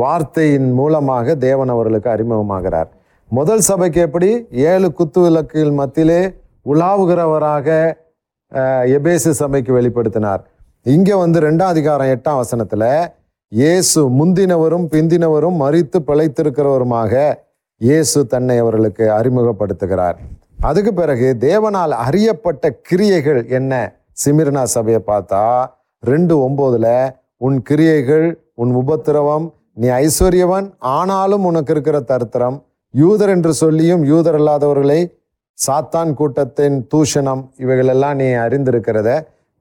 வார்த்தையின் மூலமாக தேவன் அவர்களுக்கு அறிமுகமாகிறார். முதல் சபைக்கு எப்படி? ஏழு குத்து விளக்குகள் மத்தியிலே உலாவுகிறவராக எபேசு சபைக்கு வெளிப்படுத்தினார். இங்கே வந்து ரெண்டாம் அதிகாரம் எட்டாம் வசனத்தில் இயேசு முந்தினவரும் பிந்தினவரும் மறித்து பிழைத்திருக்கிறவருமாக இயேசு தன்னை அவர்களுக்கு அறிமுகப்படுத்துகிறார். அதுக்கு பிறகு தேவனால் அறியப்பட்ட கிரியைகள் என்ன? சிமிர்னா சபையை பார்த்தா ரெண்டு ஒம்போதில் உன் கிரியைகள் உன் உபத்திரவம் நீ ஐஸ்வர்யவன் ஆனாலும் உனக்கு இருக்கிற தருத்திரம் யூதர் என்று சொல்லியும் யூதர் அல்லாதவர்களை சாத்தான் கூட்டத்தின் தூஷணம் இவைகளெல்லாம் நீ அறிந்திருக்கிறத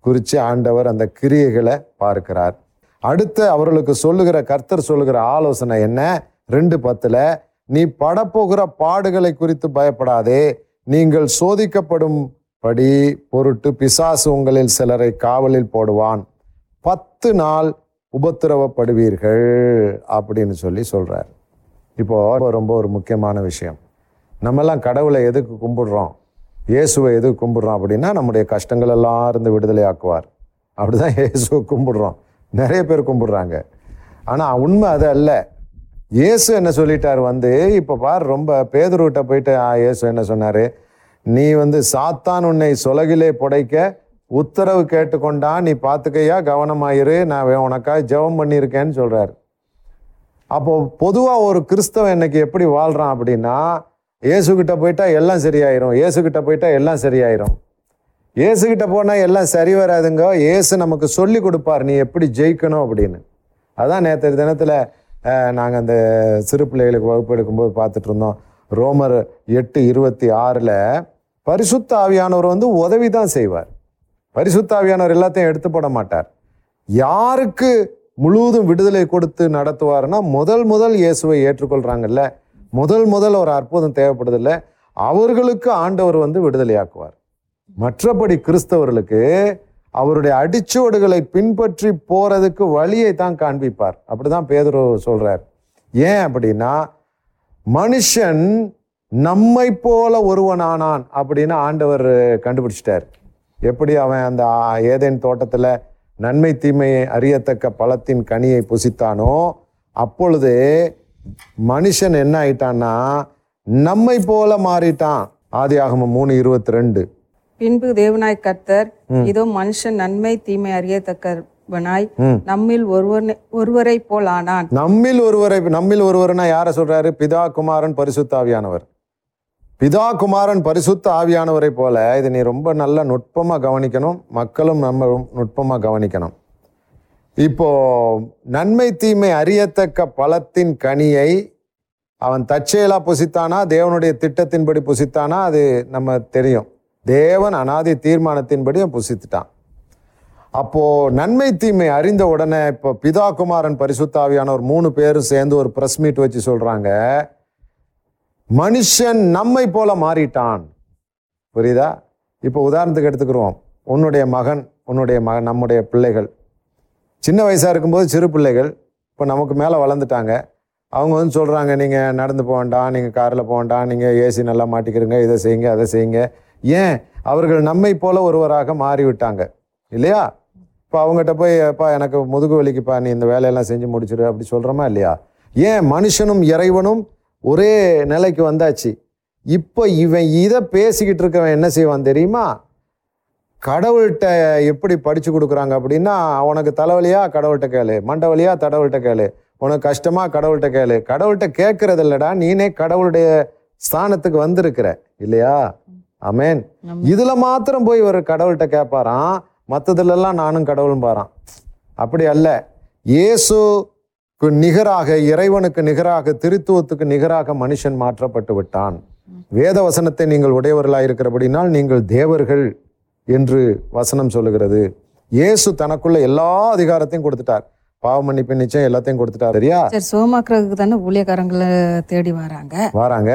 குறித்து ஆண்டவர் அந்த கிரியைகளை பார்க்கிறார். அடுத்து அவர்களுக்கு சொல்லுகிற கர்த்தர் சொல்லுகிற ஆலோசனை என்ன? ரெண்டு பத்தில் நீ படப்போகிற பாடுகளை குறித்து பயப்படாதே. நீங்கள் சோதிக்கப்படும் படி பொருட்டு பிசாசு உங்களில் சிலரை காவலில் போடுவான். பத்து நாள் உபத்திரவப்படுவீர்கள் அப்படின்னு சொல்லி சொல்கிறார் இப்போ ரொம்ப ஒரு முக்கியமான விஷயம். நம்மெல்லாம் கடவுளை எதுக்கு கும்பிடுறோம்? இயேசுவை எதுக்கு கும்பிடுறோம் அப்படின்னா நம்முடைய கஷ்டங்கள் எல்லாம் இருந்து விடுதலை ஆக்குவார். அப்படிதான் இயேசுவை கும்பிடுறோம். நிறைய பேர் கும்பிடுறாங்க. ஆனால் உண்மை அது அல்ல. இயேசு என்ன சொல்லிட்டார் வந்து இப்போ பார் ரொம்ப பேதுருவிட்ட போயிட்டு ஆ, இயேசு என்ன சொன்னார்? நீ வந்து சாத்தான் உன்னை சொலகிலே புடைக்க உத்தரவு கேட்டுக்கொண்டான் நீ பார்த்துக்கையா கவனமாயிரு நான் உனக்காக ஜெபம் பண்ணியிருக்கேன்னு சொல்கிறார் அப்போது பொதுவாக ஒரு கிறிஸ்தவன் இன்னைக்கு எப்படி வாழ்கிறான் அப்படின்னா இயேசுகிட்ட போயிட்டா எல்லாம் சரியாயிரும் இயேசுகிட்ட போயிட்டா எல்லாம் சரியாயிரும். இயேசுகிட்ட போனால் எல்லாம் சரி வராதுங்க இயேசு நமக்கு சொல்லி கொடுப்பார் நீ எப்படி ஜெயிக்கணும் அப்படின்னு. அதான் நேற்று தினத்தில் நாங்கள் அந்த சிறு பிள்ளைகளுக்கு வகுப்பு எடுக்கும்போது பார்த்துட்டு இருந்தோம் ரோமர் எட்டு இருபத்தி ஆறில் பரிசுத்த ஆவியானவர் வந்து உதவி தான் செய்வார். பரிசுத்த ஆவியானவர் எல்லாத்தையும் எடுத்து போட மாட்டார். யாருக்கு முழுவதும் விடுதலை கொடுத்து நடத்துவார்னா முதல் முதல் இயேசுவை ஏற்றுக்கொள்கிறாங்கல்ல முதல் முதல் ஒரு அற்புதம் தேவைப்படுதில்ல. அவர்களுக்கு ஆண்டவர் வந்து விடுதலையாக்குவார். மற்றபடி கிறிஸ்தவர்களுக்கு அவருடைய அடிச்சுவடுகளை பின்பற்றி போறதுக்கு வழியை தான் காண்பிப்பார். அப்படிதான் பேதுரு சொல்றார். ஏன் அப்படின்னா மனுஷன் நம்மை போல ஒருவனானான் அப்படின்னு ஆண்டவர் கண்டுபிடிச்சிட்டார். எப்படி அவன் அந்த ஏதேன் தோட்டத்தில் நன்மை தீமையை அறியத்தக்க பழத்தின் கனியை புசித்தானோ அப்பொழுது மனுஷன் என்ன ஆயிட்டான்னா நம்மை போல மாறிட்டான். ஆதியாகமம் மூணு இருபத்தி ரெண்டு. பின்பு தேவனாய் கர்த்தர் இதோ மனுஷன் நன்மை தீமை அறியத்தக்கவனாய் நம்மில் ஒருவனை ஒருவரை போல் ஆனான். நம்மில் ஒருவரை நம்மில் ஒருவர்னா யாரை சொல்றாரு? பிதா குமாரன் பரிசுத்த ஆவியானவர். பிதா குமாரன் பரிசுத்த ஆவியானவரை போல இதை நீ ரொம்ப நல்லா நுட்பமா கவனிக்கணும். மக்களும் நம்ம நுட்பமா கவனிக்கணும். இப்போ நன்மை தீமை அறியத்தக்க பழத்தின் கனியை அவன் தற்செயலா புசித்தானா? தேவனுடைய திட்டத்தின்படி புசித்தானா? அது நம்ம தெரியும். தேவன் அனாதி தீர்மானத்தின்படி புசித்துட்டான். அப்போ நன்மை தீமை அறிந்த உடனே இப்போ பிதா குமாரன் பரிசுத்தாவியானவர் மூணு பேரும் சேர்ந்து ஒரு ப்ரெஸ் மீட் வச்சு சொல்கிறாங்க மனுஷன் நம்மை போல மாறிட்டான். புரியுதா? இப்போ உதாரணத்துக்கு எடுத்துக்கிறோம் உன்னுடைய மகன் உன்னுடைய மகன் நம்முடைய பிள்ளைகள். சின்ன வயசாக இருக்கும்போது சிறு பிள்ளைகள் இப்போ நமக்கு மேலே வளர்ந்துட்டாங்க. அவங்க வந்து சொல்கிறாங்க நீங்கள் நடந்து போக வேண்டாம் நீங்கள் காரில் போக வேண்டாம் நீங்கள் ஏசி நல்லா மாட்டிக்கிறீங்க இதை செய்யுங்க அதை செய்யுங்க. ஏன்? அவர்கள் நம்மை போல ஒருவராக மாறிவிட்டாங்க. இல்லையா? இப்போ அவங்ககிட்ட போய் அப்பா எனக்கு முதுகு வலிக்குப்பா நீ இந்த வேலையெல்லாம் செஞ்சு முடிச்சிரு அப்படி சொல்கிறோமா இல்லையா? ஏன்? மனுஷனும் இறைவனும் ஒரே நிலைக்கு வந்தாச்சு. இப்போ இவன் இதை பேசிக்கிட்டு இருக்கவன் என்ன செய்வான் தெரியுமா? கடவுள்கிட்ட எப்படி படித்து கொடுக்குறாங்க அப்படின்னா உனக்கு தலைவலியா? கடவுள்கிட்ட கேளு. மண்டவலியா? தடவுள்கிட்ட கேளு. உனக்கு கஷ்டமா? கடவுள்கிட்ட கேளு. கடவுள்கிட்ட கேட்கறது இல்லடா நீனே கடவுளுடைய ஸ்தானத்துக்கு வந்திருக்கிற இல்லையா? அமேன் இதுல மாத்திரம் போய் ஒரு கடவுள்கிட்ட கேட்பாராம் மற்றதுல எல்லாம் நானும் கடவுளும் பாரான் அப்படி அல்ல. இயேசுக்கு நிகராக இறைவனுக்கு நிகராக திருத்துவத்துக்கு நிகராக மனுஷன் மாற்றப்பட்டு விட்டான். வேத வசனத்தை நீங்கள் உடையவர்களாய் இருக்கிறபடினால் நீங்கள் தேவர்கள் என்று வசனம் சொல்லுகிறது. இயேசு தனக்குள்ள எல்லா அதிகாரத்தையும் கொடுத்துட்டார். பாவ மன்னிப்பு நிச்சயம் எல்லாத்தையும் கொடுத்துட்டார். சரியா? சரி சோமாக்குறதுக்கு தானே ஊழியக்காரங்களை தேடி வராங்க. வராங்க.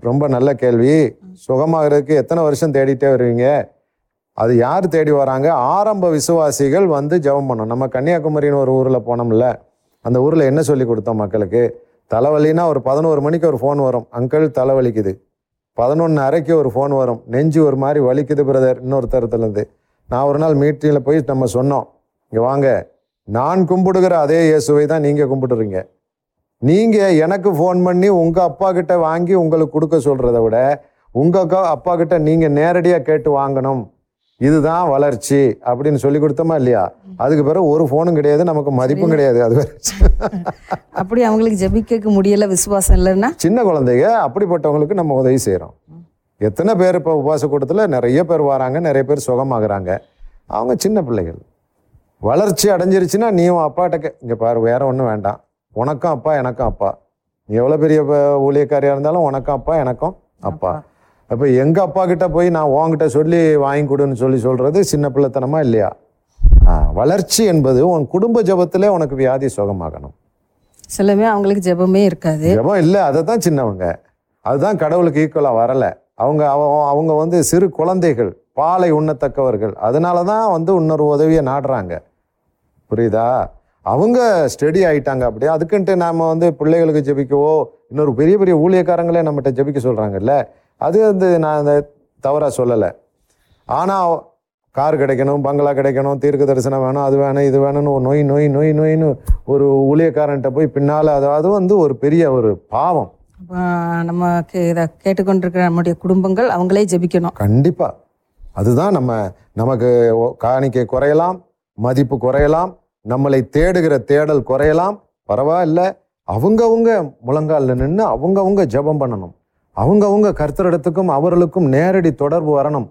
ரொம்ப நல்ல கேள்வி. சுகமாகிறதுக்கு எத்தனை வருஷம் தேடிட்டே வருவீங்க? அது யார் தேடி வராங்க? ஆரம்ப விசுவாசிகள் வந்து ஜெபம் பண்ணோம் நம்ம கன்னியாகுமரின்னு ஒரு ஊரில் போனோம்ல அந்த ஊரில் என்ன சொல்லி கொடுத்தோம் மக்களுக்கு? தலைவலின்னா ஒரு பதினோரு மணிக்கு ஒரு ஃபோன் வரும். அங்கிள் தலைவலிக்குது. பதினொன்று அரைக்கு ஒரு ஃபோன் வரும். நெஞ்சு ஒரு மாதிரி வலிக்குது பிரதர் இன்னொருத்தரத்துலேருந்து நான் ஒரு நாள் மீட்டிங்கில் போய் நம்ம சொன்னோம். இங்கே வாங்க. நான் கும்பிடுகிற அதே இயேசுவை தான் நீங்கள் கும்பிடுறீங்க. நீங்க எனக்கு ஃபோன் பண்ணி உங்க அப்பா கிட்ட வாங்கி உங்களுக்கு கொடுக்க சொல்றதை விட உங்க அக்கா- அப்பா கிட்ட நீங்க நேரடியா கேட்டு வாங்கணும். இதுதான் வளர்ச்சி அப்படின்னு சொல்லி கொடுத்தோமா இல்லையா? அதுக்கு பிறகு ஒரு ஃபோனும் கிடையாது நமக்கு மதிப்பும் கிடையாது அது. அப்படி அவங்களுக்கு ஜெபிக்க முடியல விசுவாசம் இல்லைன்னா? சின்ன குழந்தைங்க அப்படிப்பட்டவங்களுக்கு நம்ம உதவி செய்றோம் எத்தனை பேர் இப்போ உபவாச கூட்டத்தில்? நிறைய பேர் வராங்க நிறைய பேர் சுகமாகறாங்க. அவங்க சின்ன பிள்ளைகள். வளர்ச்சி அடைஞ்சிருச்சுன்னா நீ உன் அப்பாட்ட இங்கே பாரு வேற ஒன்றும் வேண்டாம். உனக்கும் அப்பா எனக்கும் அப்பா. நீ எவ்வளோ பெரிய ப- ஊழியக்காரியா இருந்தாலும் உனக்கும் அப்பா எனக்கும் அப்பா. அப்போ. எங்க அப்பா கிட்ட போய் நான் உன்கிட்ட சொல்லி வாங்கி கொடுன்னு சொல்லி சொல்றது சின்ன பிள்ளைத்தனமா இல்லையா? வளர்ச்சி என்பது உன் குடும்ப ஜபத்திலே உனக்கு வியாதி சுகமாகணும். சிலமே அவங்களுக்கு ஜெபமே இருக்காது. ஜெபம் இல்லை அதை தான் சின்னவங்க. அதுதான் கடவுளுக்கு ஈக்குவலாக வரல. அவங்க அவ- அவங்க வந்து சிறு குழந்தைகள் பாலை உண்ணத்தக்கவர்கள். அதனால தான் வந்து இன்னொரு உதவியை நாடுறாங்க. புரியுதா? அவங்க ஸ்டடி ஆயிட்டாங்க அப்படியே. அதுக்குன்ட்டு நாம வந்து பிள்ளைகளுக்கு ஜெபிக்கவோ இன்னொரு பெரிய பெரிய ஊழியக்காரங்களே நம்மகிட்ட ஜெபிக்க சொல்றாங்கல்ல? அது வந்து நான் அந்த தவறா சொல்லலை. ஆனால் கார் கிடைக்கணும் பங்களா கிடைக்கணும் தீர்க்க தரிசனம் வேணும் அது வேணும் இது வேணும்னு ஒரு நோய் நோய் நோய் நோயின்னு ஒரு ஊழியக்காரன்ட்ட போய் பின்னால் அது அது வந்து ஒரு பெரிய ஒரு பாவம். நம்ம கே- இதை கேட்டுக்கொண்டிருக்கிற நம்முடைய குடும்பங்கள் அவங்களே ஜெபிக்கணும். கண்டிப்பா. அதுதான் நம்ம நமக்கு காணிக்கை குறையலாம் மதிப்பு குறையலாம். நம்மளை தேடுகிற தேடல் குறையலாம். பரவாயில்ல. அவங்கவுங்க முழங்காலில் நின்று அவங்கவுங்க ஜெபம் பண்ணணும். அவங்கவுங்க கர்த்தரிடத்துக்கும் அவர்களுக்கும் நேரடி தொடர்பு வரணும்.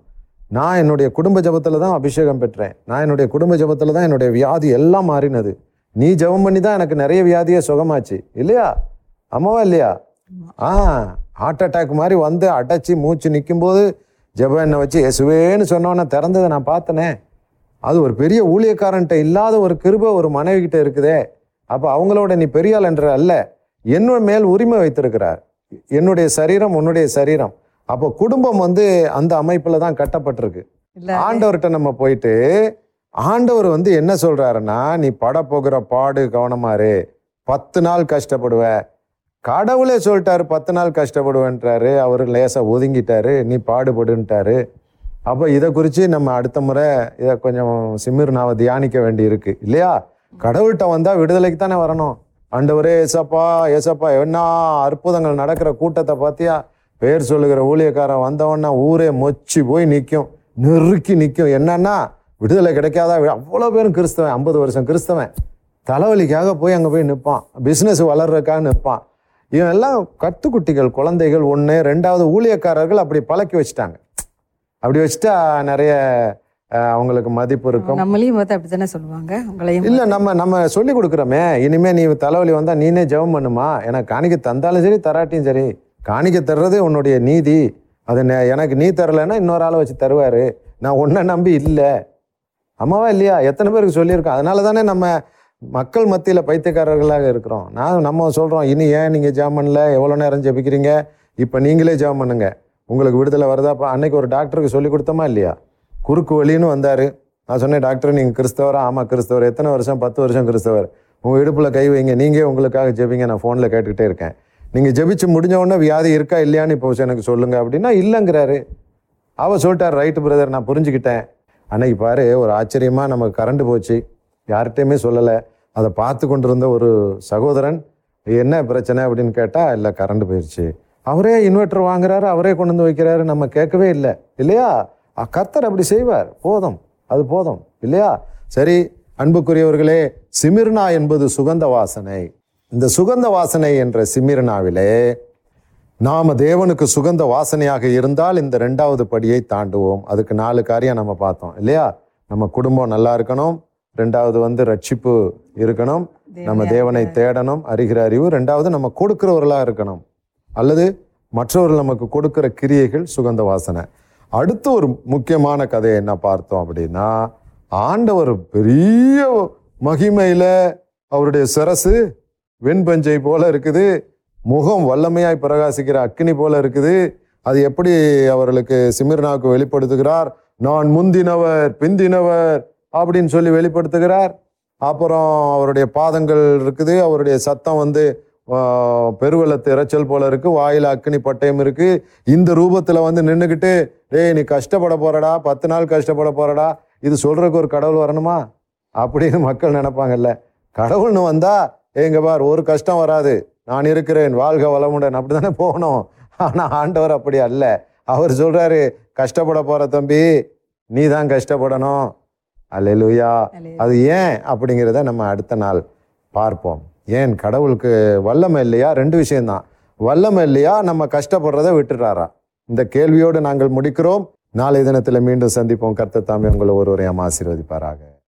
நான் என்னுடைய குடும்ப ஜெபத்தில் தான் அபிஷேகம் பெற்றேன். நான் என்னுடைய குடும்ப ஜெபத்தில் தான் என்னுடைய வியாதி எல்லாம் மாறினது. நீ ஜெபம் பண்ணி தான் எனக்கு நிறைய வியாதியே சுகமாச்சு. இல்லையா? அம்மாவா இல்லையா? ஆ ஹார்ட் அட்டாக் மாதிரி வந்து அடைச்சி மூச்சு நிற்கும்போது ஜபம் என்னை வச்சு எசுவேன்னு சொன்னோன்னே திறந்ததை நான் பார்த்தனே. அது ஒரு பெரிய ஊழியக்காரன்ட்ட இல்லாத ஒரு கிருபை ஒரு மனைவி கிட்ட இருக்குதே. அப்போ அவங்களோட நீ பெரியாள் என்ற அல்ல என்னோட மேல் உரிமை வைத்திருக்கிறார். என்னுடைய சரீரம் உன்னுடைய சரீரம். அப்போ குடும்பம் வந்து அந்த அமைப்புல தான் கட்டப்பட்டிருக்கு. ஆண்டவர்கிட்ட நம்ம போயிட்டு ஆண்டவர் வந்து என்ன சொல்றாருன்னா நீ பட போகிற பாடு கவனமாரு பத்து நாள் கஷ்டப்படுவ. கடவுளே சொல்லிட்டாரு பத்து நாள் கஷ்டப்படுவேன்றாரு. அவர் லேசா ஒதுங்கிட்டாரு. நீ பாடுபடுன்ட்டாரு. அப்போ இதை குறித்து நம்ம அடுத்த முறை இதை கொஞ்சம் சிமிர் நாவை தியானிக்க வேண்டி இருக்கு இல்லையா? கடவுள்கிட்ட வந்தால் விடுதலைக்கு தானே வரணும். ஆண்டவரே ஏசப்பா ஏசப்பா என்ன அற்புதங்கள் நடக்கிற கூட்டத்தை பார்த்தியா பேர் சொல்லுகிற ஊழியக்காரன் வந்தவொன்னா ஊரே மொச்சி போய் நிற்கும் நெருக்கி நிற்கும் என்னன்னா விடுதலை கிடைக்காதா? அவ்வளோ பேரும் கிறிஸ்தவன் ஐம்பது வருஷம் கிறிஸ்தவன். தலைவலிக்காக போய் அங்கே போய் நிற்பான் பிஸ்னஸ் வளர்றதுக்காக நிற்பான் இவன் எல்லாம் கத்துக்குட்டிகள் குழந்தைகள் ஒன்று ரெண்டாவது ஊழியக்காரர்கள் அப்படி பழக்கி வச்சுட்டாங்க. அப்படி வச்சுட்டா நிறைய அவங்களுக்கு மதிப்பு இருக்கும். நம்மளையும் பார்த்து அப்படித்தானே சொல்லுவாங்க? உங்களையும் இல்ல நம்ம நம்ம சொல்லி கொடுக்குறோமே. இனிமே நீ தலைவலி வந்தா நீனே ஜெபம் பண்ணுமா? எனக்கு காணிக்க தந்தாலும் சரி தராட்டியும் சரி. காணிக்க தர்றது உன்னுடைய நீதி. அது எனக்கு நீ தரலைன்னா இன்னொரு ஆளை வச்சு தருவாரு. நான் உன்னை நம்பி இல்லை. அம்மாவா இல்லையா? எத்தனை பேருக்கு சொல்லியிருக்கோம். அதனால தானே நம்ம மக்கள் மத்தியில் பைத்தியக்காரர்களாக இருக்கிறோம். நான் நம்ம சொல்கிறோம் இனி ஏன் நீங்கள் ஜெபம் பண்ணல? எவ்வளோ நேரம் ஜெபிக்கிறீங்க? இப்போ நீங்களே ஜெபம் பண்ணுங்க. உங்களுக்கு விடுதலை வருதாப்பா அன்னைக்கு ஒரு டாக்டருக்கு சொல்லி கொடுத்தோமா இல்லையா? குறுக்கு வழின்னு வந்தார். நான் சொன்னேன் டாக்டர் நீங்கள் கிறிஸ்தவரா? ஆமாம் கிறிஸ்தவர். எத்தனை வருஷம்? பத்து வருஷம் கிறிஸ்தவர். உங்கள் இடுப்பில் கை வைங்க. நீங்கள் உங்களுக்காக ஜெபிங்க. நான் ஃபோனில் கேட்டுக்கிட்டே இருக்கேன். நீங்கள் ஜெபிச்சு முடிஞ்ச உடனே வியாதி இருக்கா இல்லையான்னு இப்போ எனக்கு சொல்லுங்கள் அப்படின்னா இல்லைங்கிறாரு. அவர் சொல்லிட்டார் ரைட்டு பிரதர் நான் புரிஞ்சுக்கிட்டேன். அன்னைக்கு பாரு ஒரு ஆச்சரியமாக நமக்கு கரண்ட் போச்சு. யார்கிட்டையுமே சொல்லலை. அதை பார்த்து கொண்டிருந்த ஒரு சகோதரன் என்ன பிரச்சனை? அப்படின்னு கேட்டால் இல்லை கரண்ட் போயிடுச்சு அவரே இன்வெர்டர் வாங்குறாரு அவரே கொண்டு வந்து வைக்கிறாரு நம்ம கேட்கவே இல்லை. இல்லையா? கர்த்தர் அப்படி செய்வார். போதும். அது போதும். இல்லையா? சரி அன்புக்குரியவர்களே சிமிர்னா என்பது சுகந்த வாசனை. இந்த சுகந்த வாசனை என்ற சிமிர்னாவிலே நாம தேவனுக்கு சுகந்த வாசனையாக இருந்தால் இந்த ரெண்டாவது படியை தாண்டுவோம். அதுக்கு நாலு காரியம் நம்ம பார்த்தோம். இல்லையா? நம்ம குடும்பம் நல்லா இருக்கணும். ரெண்டாவது வந்து ரட்சிப்பு இருக்கணும். நம்ம தேவனை தேடணும். அறிகிற அறிவு. ரெண்டாவது நம்ம கொடுக்கிறவர்களா இருக்கணும். அல்லது மற்றவர்கள் நமக்கு கொடுக்கிற கிரியைகள் சுகந்த வாசனை. அடுத்து ஒரு முக்கியமான கதையை என்ன பார்த்தோம் அப்படின்னா ஆண்டவர் பெரிய மகிமையில் அவருடைய சிரசு வெண்பஞ்சை போல இருக்குது முகம் வல்லமையாய் பிரகாசிக்கிற அக்கினி போல இருக்குது அது எப்படி அவர்களுக்கு சிமிர்னாவுக்கு வெளிப்படுத்துகிறார் நான் முந்தினவர் பிந்தினவர் அப்படின்னு சொல்லி வெளிப்படுத்துகிறார். அப்புறம் அவருடைய பாதங்கள் இருக்குது அவருடைய சத்தம் வந்து பெருவெள்ளத்து இரைச்சல் போல இருக்கு வாயில அக்கினி பட்டயம் இருக்கு. இந்த ரூபத்துல வந்து நின்றுக்கிட்டு டேய் நீ கஷ்டப்பட போறடா பத்து நாள் கஷ்டப்பட போறடா இது சொல்றதுக்கு ஒரு கடவுள் வரணுமா? அப்படின்னு மக்கள் நினைப்பாங்கல்ல. கடவுள்னு வந்தா ஏங்க பார் ஒரு கஷ்டம் வராது. நான் இருக்கிறேன் வாழ்க வளமுடன். அப்படிதானே போகணும். ஆனா ஆண்டவர் அப்படி அல்ல. அவர் சொல்றாரு கஷ்டப்பட போற தம்பி நீ தான் கஷ்டப்படணும். அல்லேலூயா. அது ஏன் அப்படிங்கிறத நம்ம அடுத்த நாள் பார்ப்போம். ஏன் கடவுளுக்கு வல்லமை இல்லையா? ரெண்டு விஷயம்தான். வல்லமை இல்லையா? நம்ம கஷ்டப்படுறதை விட்டுறாரா? இந்த கேள்வியோடு நாங்கள் முடிக்கிறோம். நாளை தினத்தில் மீண்டும் சந்திப்போம். கர்த்த தாமே உங்களை ஒருவரையும் ஆசீர்வதிப்பாராக.